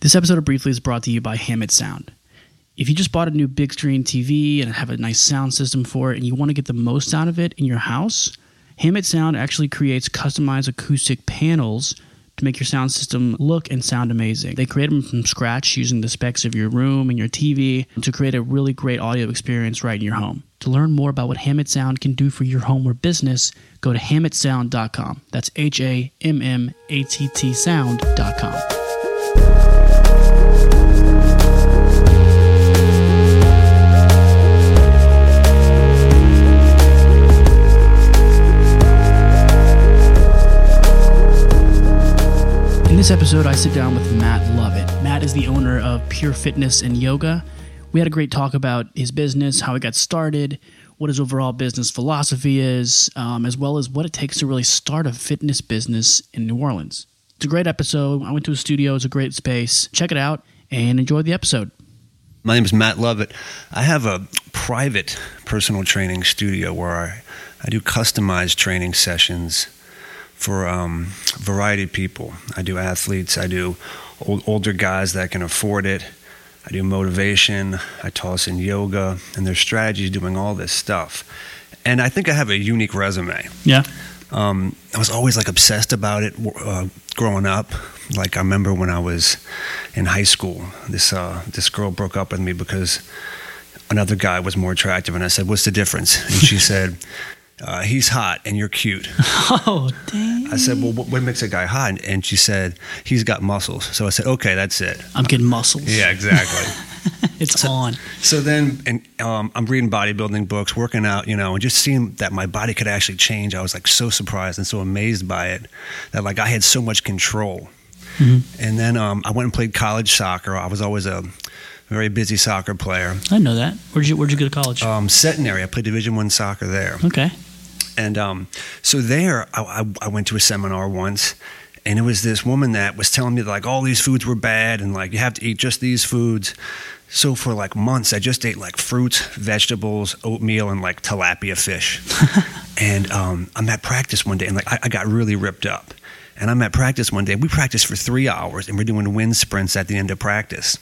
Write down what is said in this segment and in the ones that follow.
This episode of Briefly is brought to you by Hammatt Sound. If you just bought a new big screen TV and have a nice sound system for it and you want to get the most out of it in your house, Hammatt Sound actually creates customized acoustic panels to make your sound system look and sound amazing. They create them from scratch using the specs of your room and your TV to create a really great audio experience right in your home. To learn more about what Hammatt Sound can do for your home or business, go to hammattsound.com. That's H A M M A T T sound.com. this episode, I sit down with Matt Lovitt. Matt is the owner of Pure Fitness and Yoga. We had a great talk about his business, how it got started, what his overall business philosophy is, um, as well as what it takes to really start a fitness business in New Orleans. It's a great episode. I went to a studio, it's a great space. Check it out and enjoy the episode. My name is Matt Lovitt. I have a private personal training studio where I, I do customized training sessions for um, a variety of people. I do athletes, I do old, older guys that can afford it, I do motivation, I toss in yoga, and there's strategies doing all this stuff. And I think I have a unique resume. Yeah. Um, I was always like obsessed about it uh, growing up. Like I remember when I was in high school, this uh, this girl broke up with me because another guy was more attractive, and I said, "What's the difference?" And she said, uh, "He's hot and you're cute." Oh, dang. I said, "Well, what what makes a guy hot?" And she said, "He's got muscles." So I said, "Okay, that's it." I'm getting muscles. Yeah, exactly. It's on. So then, and um, I'm reading bodybuilding books, working out, you know, and just seeing that my body could actually change. I was like so surprised and so amazed by it that like I had so much control. Mm-hmm. And then um, I went and played college soccer. I was always a very busy soccer player. I know that. Where'd you Where'd you go to college? Um, Centenary, I played Division One soccer there. okay. And um, so there, I, I, I went to a seminar once, and it was this woman that was telling me like all these foods were bad, and like you have to eat just these foods. So for like months, I just ate like fruits, vegetables, oatmeal, and like tilapia fish. and um, I'm at practice one day, and like I, I got really ripped up. And I'm at practice one day. We practiced for three hours, and we're doing wind sprints at the end of practice.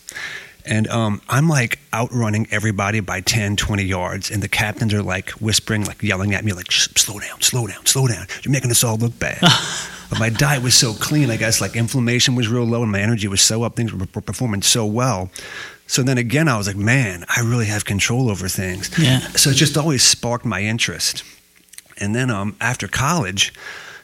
And um, I'm like outrunning everybody by 10, 20 yards. And the captains are like whispering, like yelling at me, like, slow down, slow down, slow down. You're making us all look bad. but my diet was so clean, I guess, like inflammation was real low and my energy was so up. Things were, performing so well. So then again, I was like, man, I really have control over things. Yeah. So it just always sparked my interest. And then um, after college,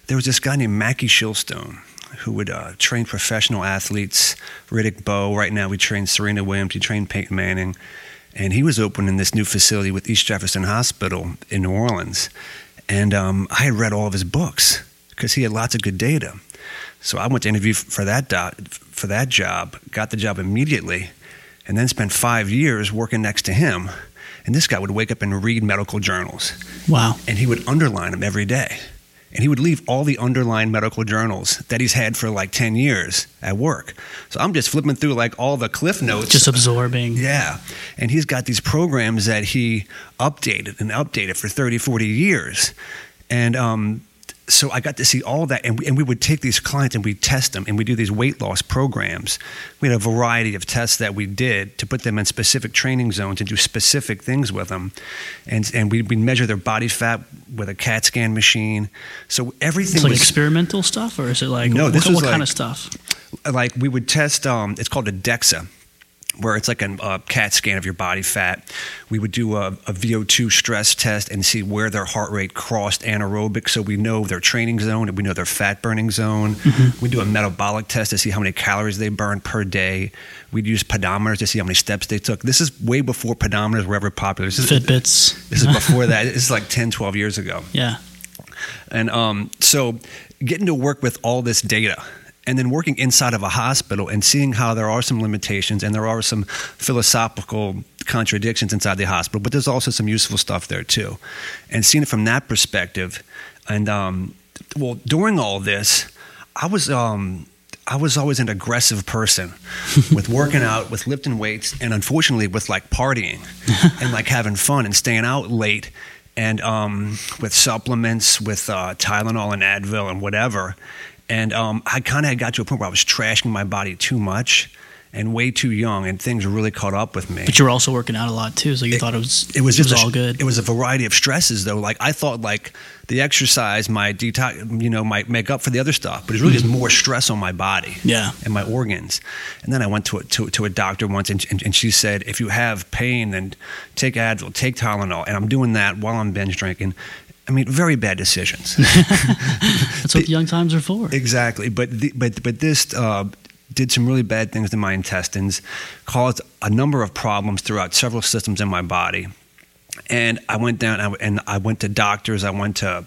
there was this guy named Mackie Shilstone who would uh, train professional athletes. Riddick Bowe. Right now, we train Serena Williams. He trained Peyton Manning, and he was opening this new facility with East Jefferson Hospital in New Orleans. And um, I had read all of his books because he had lots of good data. So I went to interview for that do- for that job. Got the job immediately, and then spent five years working next to him. And this guy would wake up and read medical journals Wow. and he would underline them every day. And he would leave all the underlined medical journals that he's had for like 10 years at work. So I'm just flipping through like all the cliff notes. Just absorbing. yeah. And he's got these programs that he updated and updated for 30, 40 years. And um, so I got to see all that. And we, and we would take these clients and we test them and we do these weight loss programs. We had a variety of tests that we did to put them in specific training zones and do specific things with them. And, and we, we measure their body fat with a CAT scan machine. So everything It's like was experimental stuff, or is it like No, what, this what was kind like- of stuff? like we would test um, it's called a dexa where it's like a, a cat scan of your body fat. We would do a, a vo2 stress test and see where their heart rate crossed anaerobic so we know their training zone and we know their fat burning zone. We do a metabolic test to see how many calories they burn per day. We'd use pedometers to see how many steps they took. This is way before pedometers were ever popular. This is, Fitbits. this is before that. This is like 10 12 years ago. Yeah. and um, so getting to work with all this data and then working inside of a hospital and seeing how there are some limitations and there are some philosophical contradictions inside the hospital, but there's also some useful stuff there too. And seeing it from that perspective, and um, well, during all this, I was um, I was always an aggressive person with working out, with lifting weights, and unfortunately with like partying and like having fun and staying out late and um, with supplements, with uh, Tylenol and Advil and whatever. And um, I kind of got to a point where I was trashing my body too much. and way too young, and things really caught up with me. But you were also working out a lot too, so you thought it was it was just a- all good. It was a variety of stresses, though. Like I thought, like the exercise might detox, you know, might make up for the other stuff, but it's really just more stress on my body yeah. and my organs. And then I went to a, to, to a doctor once, and, and, and she said, if you have pain, then take Advil, take Tylenol. And I'm doing that while I'm binge drinking. I mean, very bad decisions. That's what the young times are for. exactly. But the, but but this uh, did some really bad things to my intestines, caused a number of problems throughout several systems in my body. And I went down and I- and I went to doctors. I went to,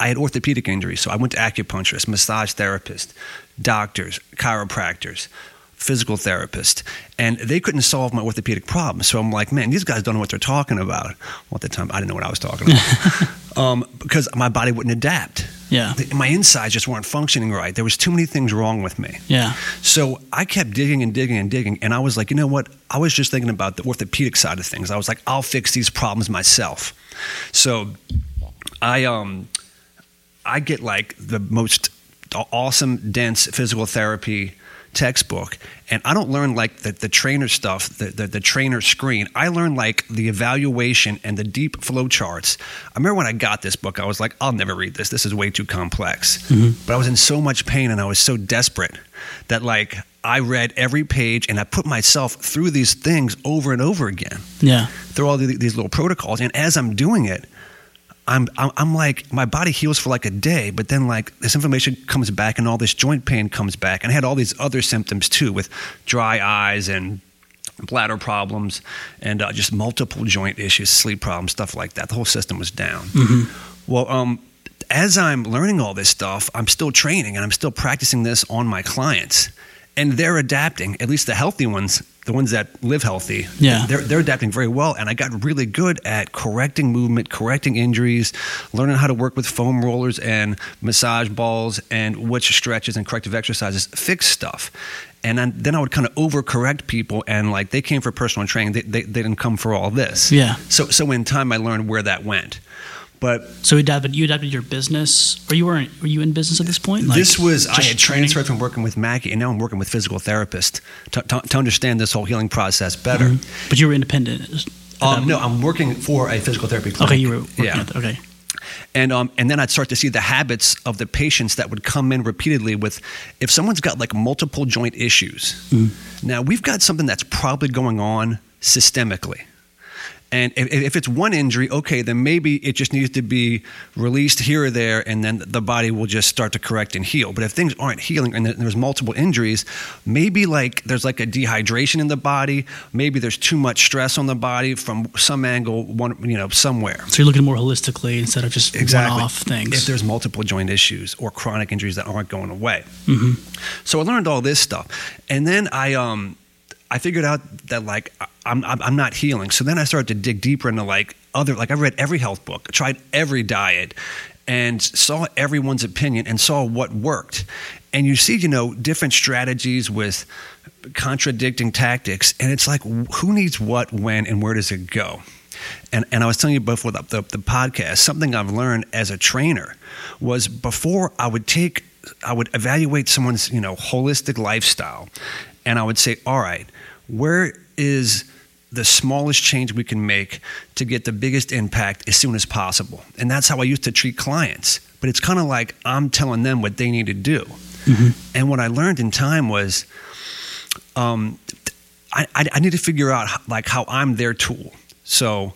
I had orthopedic injuries, so I went to acupuncturists, massage therapists, doctors, chiropractors, physical therapist, and they couldn't solve my orthopedic problems. So I'm like, man, these guys don't know what they're talking about. Well, at the time, I didn't know what I was talking about um, because my body wouldn't adapt. Yeah. My insides just weren't functioning right. There was too many things wrong with me. Yeah. So I kept digging and digging and digging, and I was like, you know what? I was just thinking about the orthopedic side of things. I was like, I'll fix these problems myself. So I um I get like the most awesome, dense physical therapy textbook and i don't learn like the, the trainer stuff the, the, the trainer screen. I learn like the evaluation and the deep flow charts i remember when i got this book i was like i'll never read this. This is way too complex. Mm-hmm. But i was in so much pain and i was so desperate that like i read every page and i put myself through these things over and over again. Yeah. through all the- these little protocols. And as I'm doing it, I'm, I'm I'm like my body heals for like a day, but then like this inflammation comes back and all this joint pain comes back, and I had all these other symptoms too, with dry eyes and bladder problems and uh, just multiple joint issues, sleep problems, stuff like that. The whole system was down. Well, um, as I'm learning all this stuff, I'm still training and I'm still practicing this on my clients, and they're adapting. At least the healthy ones, the ones that live healthy, Yeah. they're they're adapting very well. And I got really good at correcting movement, correcting injuries, learning how to work with foam rollers and massage balls, and which stretches and corrective exercises fix stuff. And then, then I would kind of overcorrect people, and like they came for personal training, they, they, they didn't come for all this. Yeah. So so in time, I learned where that went. But So you adapted, you adapted your business, or you weren't? Were you in business at this point? Like, this was I had training? transferred from working with Mackie, and now I'm working with physical therapists to, to, to understand this whole healing process better. Mhm. But you were independent. Um, no. I'm working for a physical therapy clinic. Okay, you were working yeah. at. Okay. and um, and then I'd start to see the habits of the patients that would come in repeatedly with, if someone's got like multiple joint issues. Now we've got something that's probably going on systemically. And if, if it's one injury, okay, then maybe it just needs to be released here or there, and then the body will just start to correct and heal. But if things aren't healing and there's multiple injuries, maybe like there's like a dehydration in the body, maybe there's too much stress on the body from some angle, one you know somewhere. So you're looking more holistically instead of just one-off things. If there's multiple joint issues or chronic injuries that aren't going away. Mhm. So I learned all this stuff, and then I um I figured out that like I'm I'm I'm not healing. So then I started to dig deeper into like other like I read every health book, tried every diet, and saw everyone's opinion and saw what worked. And you see, you know, different strategies with contradicting tactics, and it's like who needs what, when, and where does it go? And, and I was telling you before the, the, the podcast, something I've learned as a trainer was before I would take, I would evaluate someone's, you know, holistic lifestyle. And I would say, all right, where is the smallest change we can make to get the biggest impact as soon as possible? And that's how I used to treat clients. But it's kind of like I'm telling them what they need to do. And what I learned in time was, um, I, I, I need to figure out how- like how I'm their tool. So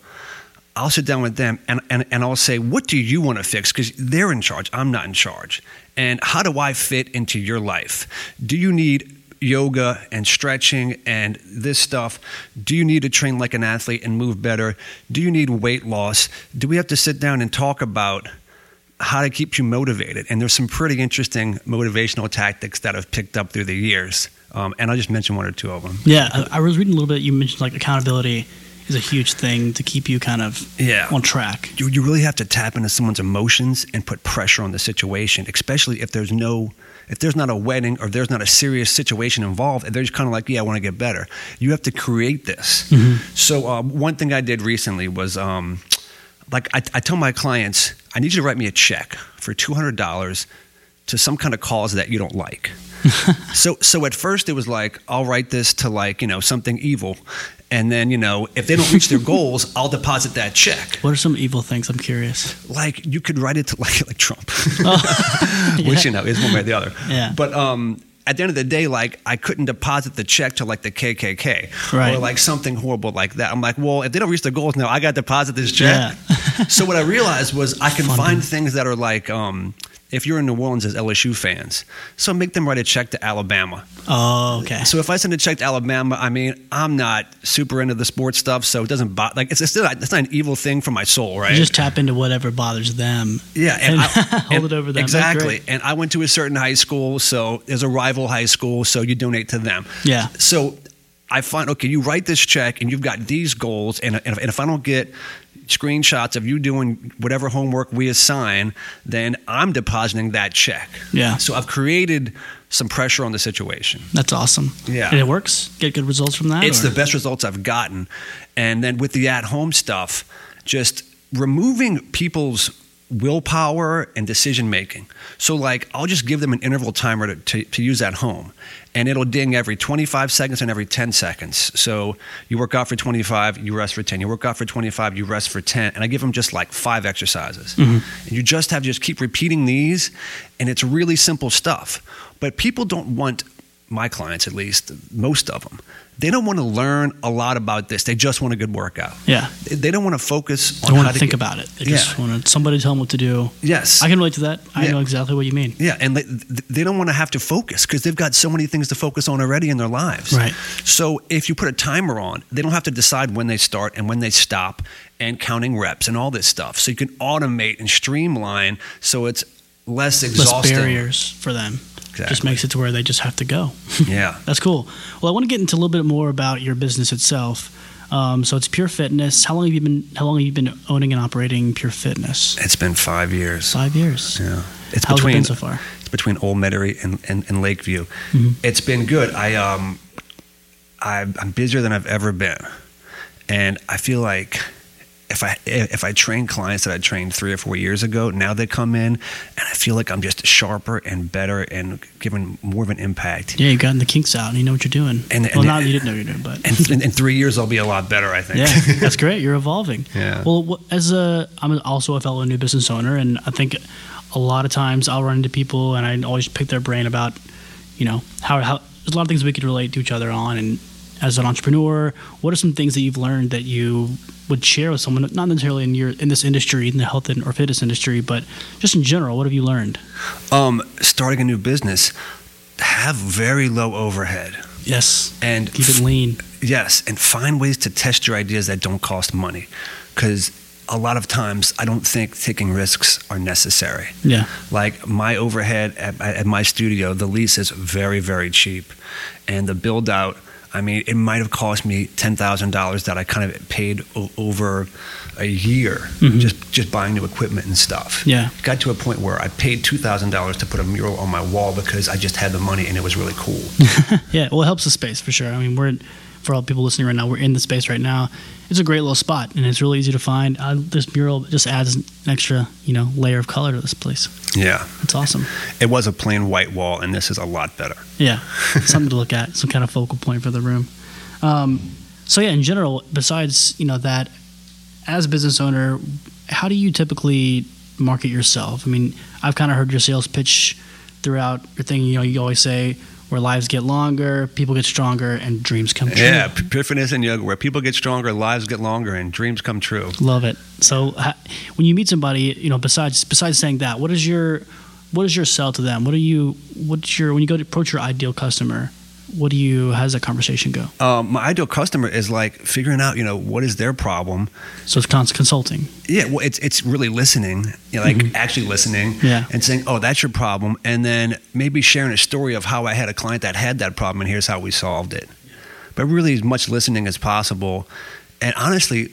I'll sit down with them and, and, and I'll say, what do you want to fix? Because they're in charge. I'm not in charge. And how do I fit into your life? Do you need yoga and stretching and this stuff? Do you need to train like an athlete and move better? Do you need weight loss? Do we have to sit down and talk about how to keep you motivated? And there's some pretty interesting motivational tactics that I've picked up through the years. Um, and I'll just mention one or two of them. yeah, I, I was reading a little bit. You mentioned like accountability is a huge thing to keep you kind of Yeah. on track. you, you really have to tap into someone's emotions and put pressure on the situation, especially if there's no, if there's not a wedding or there's not a serious situation involved, and they're just kind of like, yeah, I want to get better. You have to create this. So um, one thing I did recently was, um, like, I, I tell my clients, I need you to write me a check for two hundred dollars to some kind of cause that you don't like. so so at first it was like I'll write this to like, you know, something evil. And then, you know, if they don't reach their goals, I'll deposit that check. What are some evil things? I'm curious. Like you could write it to like like Trump. Oh. Which, you know, is one way or the other. Yeah. But um at the end of the day, like I couldn't deposit the check to like the KKK Right. or like something horrible like that. I'm like, well, if they don't reach their goals now, I got to deposit this check. so what I realized was I can Funding. find things that are like, um, if you're in New Orleans as LSU fans, so make them write a check to Alabama. Oh, okay. So if I send a check to Alabama, I mean, I'm not super into the sports stuff, so it doesn't bother. Like it's, it's still it's not an evil thing for my soul, right? You just tap into whatever bothers them. Yeah, and, and I, hold and- it over them. Exactly. And I went to a certain high school, so there's a rival high school, so you donate to them. Yeah. So I find okay, you write this check, and you've got these goals, and, and, if, and if I don't get screenshots of you doing whatever homework we assign, then I'm depositing that check. Yeah. So I've created some pressure on the situation. That's awesome. Yeah. And it works? Get good results from that? It's or- the best results I've gotten. And then with the at home stuff, just removing people's willpower and decision making. So, like, I'll just give them an interval timer to, to, to use at home, and it'll ding every 25 seconds and every 10 seconds. So, you work out for 25, you rest for 10. You work out for 25, you rest for 10. And I give them just like five exercises. Mm-hmm. And you just have to just keep repeating these, and it's really simple stuff. But people don't want my clients at least, most of them, they don't want to learn a lot about this. They just want a good workout. Yeah. They- They don't want to focus on Don't want to think get- about it. They just want to, somebody to tell them what to do. Yes. I can relate to that. I Yeah. know exactly what you mean. yeah, and they, they don't want to have to focus because they've got so many things to focus on already in their lives. Right. So if you put a timer on, they don't have to decide when they start and when they stop and counting reps and all this stuff. So you can automate and streamline so it's less Less exhausting. barriers for them. Just makes it to where they just have to go. Yeah. That's cool. Well, I want to get into a little bit more about your business itself. Um, so it's Pure Fitness. How long have you been? How long have you been owning and operating Pure Fitness? It's been five years. Five years. Yeah. It's How's it between been so far? It's between Old Metairie and, and, and Lakeview. Mhm. It's been good. I um, I, I'm busier than I've ever been, and I feel like if I if I train clients that I trained three or four years ago, now they come in, and I feel like I'm just sharper and better and giving more of an impact. Yeah, you've gotten the kinks out and you know what you're doing. And- well, and- not you didn't know you're doing, but And in, in three years, I'll be a lot better. I think. yeah, that's great. You're evolving. Yeah. Well, as a, I'm also a fellow new business owner, and I think a lot of times I'll run into people, and I always pick their brain about, you know, how how there's a lot of things we could relate to each other on, and as an entrepreneur, what are some things that you've learned that you would share with someone, not necessarily in your in this industry, in the health and, or fitness industry, but just in general, what have you learned? Um, starting a new business, have very low overhead. Yes, And keep it lean. Yes, and find ways to test your ideas that don't cost money. Because a lot of times, I don't think taking risks are necessary. Yeah, Like my overhead at, at my studio, the lease is very, very cheap. And the build out, I mean, it might have cost me $10,000 that I kind of paid o- over a year Mhm. just, just buying new equipment and stuff. Yeah. Got to a point where I paid $2,000 to put a mural on my wall because I just had the money and it was really cool. yeah. Well, it helps the space for sure. I mean, we're for all people listening right now, we're in the space right now. It's a great little spot, and it's really easy to find. Uh, this mural just adds an extra, you know, layer of color to this place. Yeah. It's awesome. It was a plain white wall, and this is a lot better. Yeah, something to look at, some kind of focal point for the room. Um, so yeah, in general, besides you know that, as a business owner, how do you typically market yourself? I mean, I've kind of heard your sales pitch throughout your thing. You know, you always say where lives get longer, people get stronger, and dreams come true. Yeah, fitness and yoga, where people get stronger, lives get longer, and dreams come true. Love it. So when you meet somebody, you know, besides besides saying that, what is your what is your sell to them? What are you what's your when you go to approach your ideal customer? What do you? How does that conversation go? Um, my ideal customer is like figuring out, you know, what is their problem. So it's cons- consulting. Yeah, well, it's it's really listening, you know, like Mhm. actually listening, Yeah. and saying, "Oh, that's your problem," and then maybe sharing a story of how I had a client that had that problem, and here's how we solved it. But really, as much listening as possible, and honestly,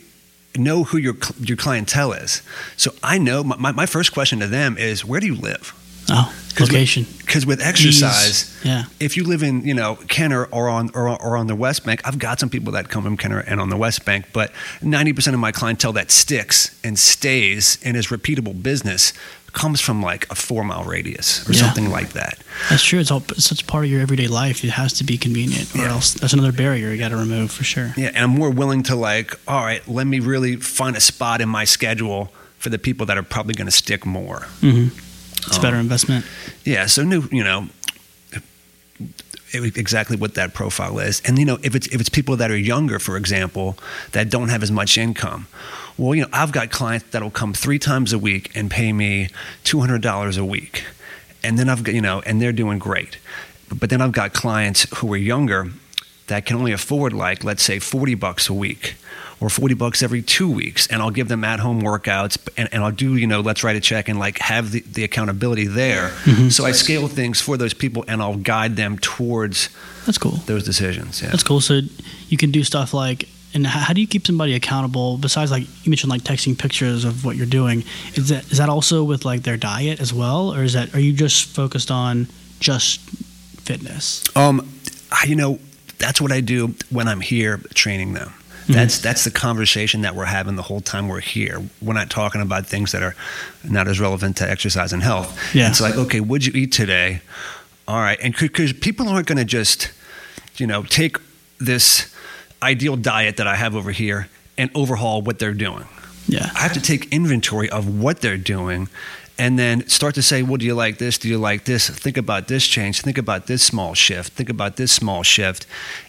know who your your clientele is. So I know my, my first question to them is, "Where do you live?" Oh, 'Cause location. Because with exercise, Yeah. if you live in you know Kenner or on or, or on the West Bank, I've got some people that come from Kenner and on the West Bank, but ninety percent of my clientele that sticks and stays and is repeatable business comes from like a four mile radius or Yeah. something like that. That's true. It's all it's such part of your everyday life. It has to be convenient, or Yeah. else that's another barrier you got to remove for sure. Yeah, and I'm more willing to like, all right, let me really find a spot in my schedule for the people that are probably going to stick more. hmm It's a Um, better investment. Yeah, so new, you know, exactly what that profile is, and you know, if it's if it's people that are younger, for example, that don't have as much income, well, you know, I've got clients that'll come three times a week and pay me two hundred dollars a week, and then I've got you know, and they're doing great, but then I've got clients who are younger that can only afford like let's say 40 bucks a week or 40 bucks every two weeks and i'll give them at home workouts and, and i'll do you know let's write a check and like have the, the accountability there so i scale things for those people and i'll guide them towards That's cool. those decisions yeah That's cool. So you can do stuff like, and how, do you keep somebody accountable? Besides, like you mentioned, like texting pictures of what you're doing. Is that is that also with like their diet as well, or is that are you just focused on just fitness? um you know that's what i do when i'm here training them mm-hmm. that's that's the conversation that we're having the whole time we're here. We're not talking about things that are not as relevant to exercise and health. Yeah. It's like, okay, what'd you eat today? All right, and because people aren't going to just, you know, take this ideal diet that I have over here and overhaul what they're doing. Yeah. I have to take inventory of what they're doing and then start to say, well, do you like this? Do you like this? Think about this change. Think about this small shift. Think about this small shift.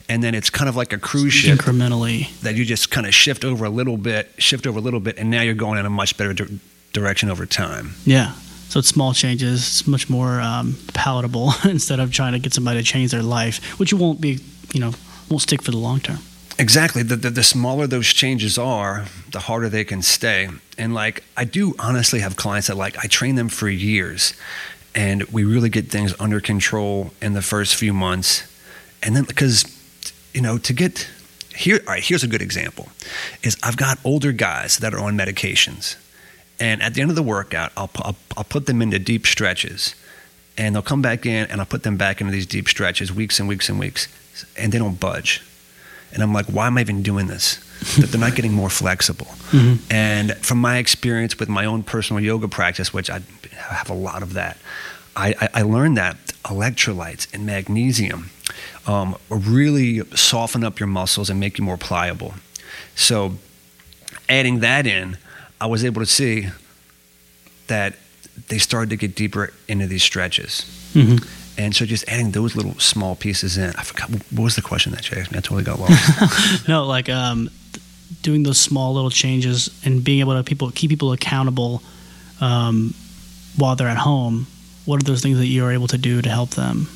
And then it's kind of like a cruise ship Incrementally. that you just kind of shift over a little bit, shift over a little bit, and now you're going in a much better di- direction over time. Yeah. So it's small changes. It's much more um, palatable instead of trying to get somebody to change their life, which won't be, you know, won't stick for the long term. Exactly. The, the, the smaller those changes are, the harder they can stay. And like, I do honestly have clients that like, I train them for years and we really get things under control in the first few months. And then, because, you know, to get here, all right, here's a good example is I've got older guys that are on medications. And at the end of the workout, I'll, I'll, I'll put them into deep stretches and they'll come back in and I'll put them back into these deep stretches weeks and weeks and weeks and they don't budge. And I'm like, why am I even doing this? that they're not getting more flexible. And from my experience with my own personal yoga practice, which I have a lot of that, I, I, I learned that electrolytes and magnesium um, really soften up your muscles and make you more pliable. So, adding that in, I was able to see that they started to get deeper into these stretches. hmm And so just adding those little small pieces in. I forgot what was the question that you asked me. I totally got lost. No, like um, doing those small little changes and being able to people keep people accountable um, while they're at home. What are those things that you are able to do to help them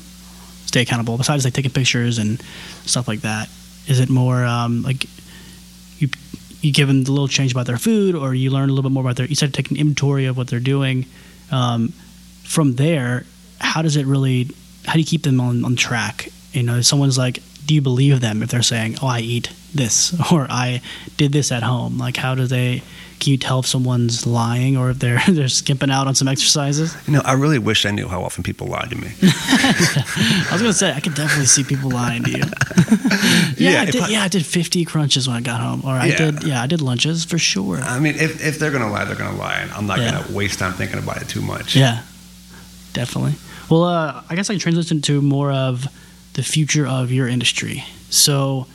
stay accountable? Besides like taking pictures and stuff like that, is it more um, like you you give them the little change about their food, or you learn a little bit more about their? You started taking inventory of what they're doing. Um, from there, how does it really? How do you keep them on, on track? You know, if someone's like, do you believe them if they're saying, "Oh, I eat this," or "I did this at home"? Like, how do they? Can you tell if someone's lying or if they're they're skimping out on some exercises? you know, I really wish I knew how often people lie to me. I was gonna say I could definitely see people lying to you. yeah, Yeah, I did. I- yeah, I did 50 crunches when I got home, or I Yeah. did. Yeah, I did lunches for sure. I mean, if, if they're going to lie, they're going to lie. And I'm not Yeah. going to waste time thinking about it too much. Yeah, definitely. Well, uh, I guess I can transition to more of the future of your industry. So,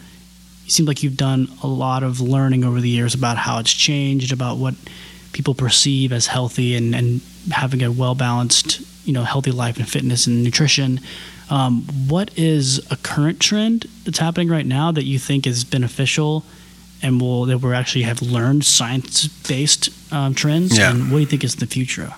you seem like you've done a lot of learning over the years about how it's changed, about what people perceive as healthy, and, and having a well balanced, you know, healthy life and fitness and nutrition. Um, what is a current trend that's happening right now that you think is beneficial? And will that we actually have learned science-based um, trends, Yeah. and what do you think is the future?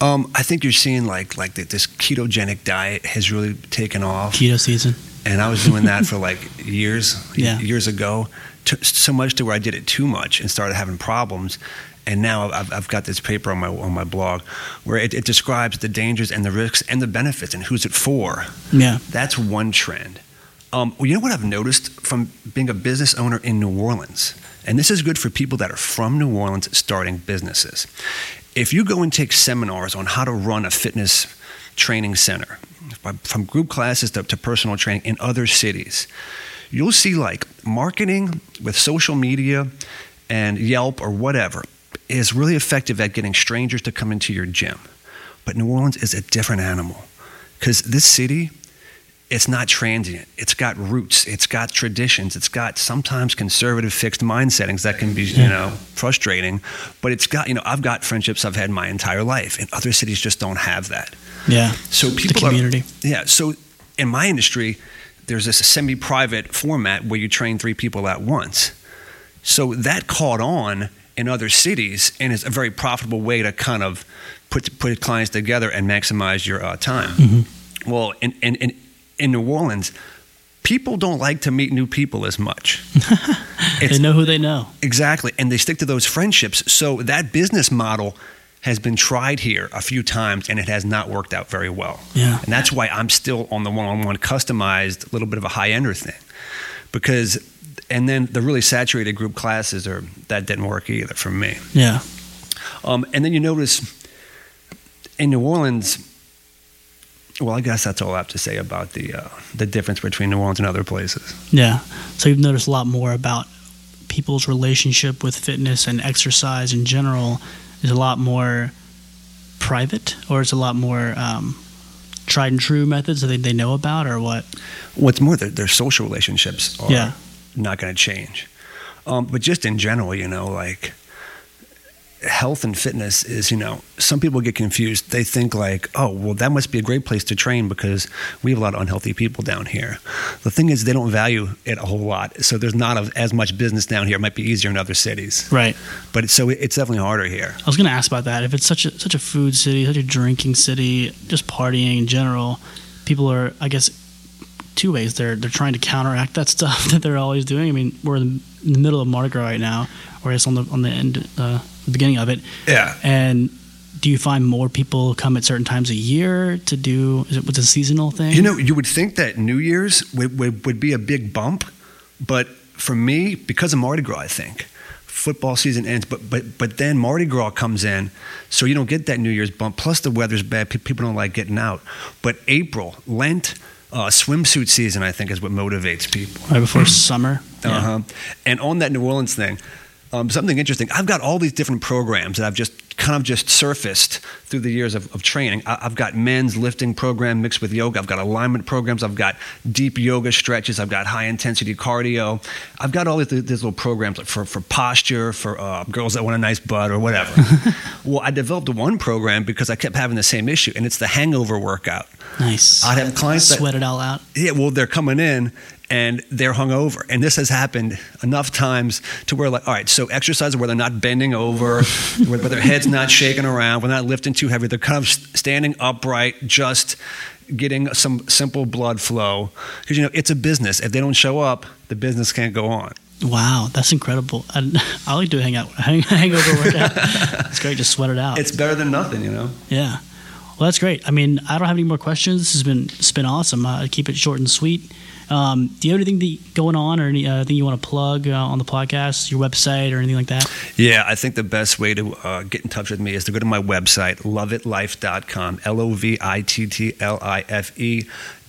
Um, I think you're seeing like like that this ketogenic diet has really taken off. Keto season. and I was doing that for like years, Yeah. years ago, to, so much to where I did it too much and started having problems. And now I've, I've got this paper on my on my blog where it, it describes the dangers and the risks and the benefits and who's it for. Yeah. That's one trend. Um, well, you know what I've noticed from being a business owner in New Orleans, and this is good for people that are from New Orleans starting businesses. If you go and take seminars on how to run a fitness training center, from group classes to, to personal training in other cities, you'll see like marketing with social media and Yelp or whatever is really effective at getting strangers to come into your gym. But New Orleans is a different animal because this city, it's not transient. It's got roots. It's got traditions. It's got sometimes conservative fixed mind settings that can be, you know, frustrating. But it's got, you know, I've got friendships I've had my entire life, and other cities just don't have that. Yeah. So the people are- community. yeah. So in my industry, there's this semi-private format where you train three people at once. So that caught on in other cities, and it's a very profitable way to kind of put put clients together and maximize your uh, time. Mm-hmm. Well, in, in in in New Orleans, people don't like to meet new people as much. they know who they know. Exactly. And they stick to those friendships. So that business model has been tried here a few times and it has not worked out very well. Yeah. And that's why I'm still on the one on one customized, little bit of a high ender thing. Because, and then the really saturated group classes are, that didn't work either for me. Yeah. Um, and then you notice in New Orleans, well, I guess that's all I have to say about the, uh, the difference between New Orleans and other places. Yeah. So you've noticed a lot more about people's relationship with fitness and exercise in general is a lot more private or it's a lot more um, tried and true methods that they, they know about or what? What's more, their, their social relationships are Yeah. not going to change. Um, but just in general, you know, like health and fitness is, you know, some people get confused. They think like, oh, well, that must be a great place to train because we have a lot of unhealthy people down here. The thing is, they don't value it a whole lot. So there's not a, as much business down here. It might be easier in other cities, Right. but it's, so it's definitely harder here. I was going to ask about that. If it's such a such a food city, such a drinking city, just partying in general, people are, I guess, two ways. They're they're trying to counteract that stuff that they're always doing. I mean, we're in the middle of Mardi Gras right now, or it's on the on the end, uh, the beginning of it. Yeah. And do you find more people come at certain times a year to do? Is it what's a seasonal thing? You know, you would think that New Year's would, would, would be a big bump, but for me, because of Mardi Gras, I think football season ends, but but but then Mardi Gras comes in, so you don't get that New Year's bump. Plus, the weather's bad; people don't like getting out. But April, Lent, uh, swimsuit season, I think, is what motivates people. right before summer. Uh-huh. And on that New Orleans thing, um, something interesting. I've got all these different programs that I've just kind of just surfaced through the years of, of training. I, I've got men's lifting program mixed with yoga. I've got alignment programs. I've got deep yoga stretches. I've got high intensity cardio. I've got all these, these little programs for, for posture, for uh, girls that want a nice butt or whatever. well, I developed one program because I kept having the same issue, and it's the hangover workout. Nice. I'd have clients that sweat it all out. yeah, well, they're coming in and they're hungover, and this has happened enough times to where, like, all right, so exercise where they're not bending over, where, where their head's not shaking around, we're not lifting too heavy, they're kind of standing upright, just getting some simple blood flow. Because you know it's a business. If they don't show up, the business can't go on. Wow, that's incredible. I, I like to hang out, hang, hangover workout. it's great to sweat it out. It's better than nothing, you know. Yeah. Well, that's great. I mean, I don't have any more questions. This has been it's been awesome. Uh, keep it short and sweet. Um, do you have anything that, going on or anything uh, you want to plug uh, on the podcast, your website, or anything like that? Yeah, I think the best way to uh, get in touch with me is to go to my website, lovittlife.com, L O V I T T L I F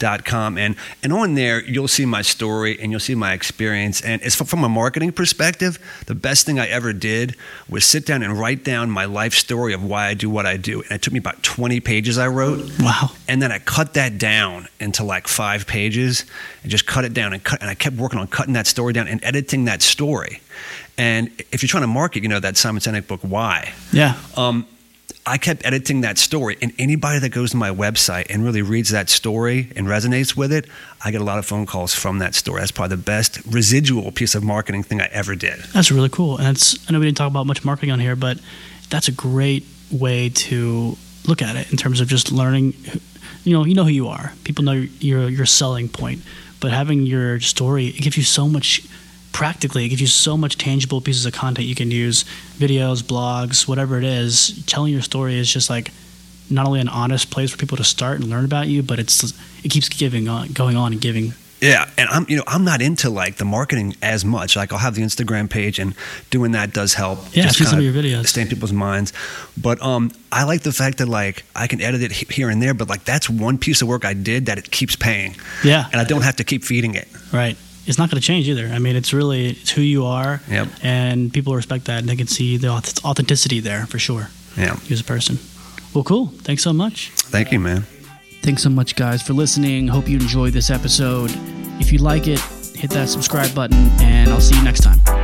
E.com. And, and on there, you'll see my story and you'll see my experience. And it's from, from a marketing perspective, the best thing I ever did was sit down and write down my life story of why I do what I do. And it took me about 20 pages I wrote. Wow. And then I cut that down into like five pages and just cut it down and cut. And I kept working on cutting that story down and editing that story. And if you're trying to market, you know, that Simon Sinek book, Why? Yeah. Um, I kept editing that story. And anybody that goes to my website and really reads that story and resonates with it, I get a lot of phone calls from that story. That's probably the best residual piece of marketing thing I ever did. That's really cool. And I know we didn't talk about much marketing on here, but that's a great way to look at it in terms of just learning. You know, you know who you are. People know your your selling point, but having your story it gives you so much. Practically, it gives you so much tangible pieces of content you can use, videos, blogs, whatever it is. Telling your story is just like not only an honest place for people to start and learn about you, but it's it keeps giving on, going on and giving Yeah, and I'm you know I'm not into like the marketing as much. Like I'll have the Instagram page, and doing that does help. Yeah, I've some of your videos. Stay in people's minds. But um, I like the fact that like I can edit it here and there, but like that's one piece of work I did that it keeps paying, Yeah, and I don't have to keep feeding it. Right. It's not going to change either. I mean, it's really it's who you are, Yep. and people respect that, and they can see the authenticity there for sure. Yeah. You as a person. Well, cool. Thanks so much. Thank you, man. Thanks so much, guys, for listening. Hope you enjoyed this episode. If you like it, hit that subscribe button, and I'll see you next time.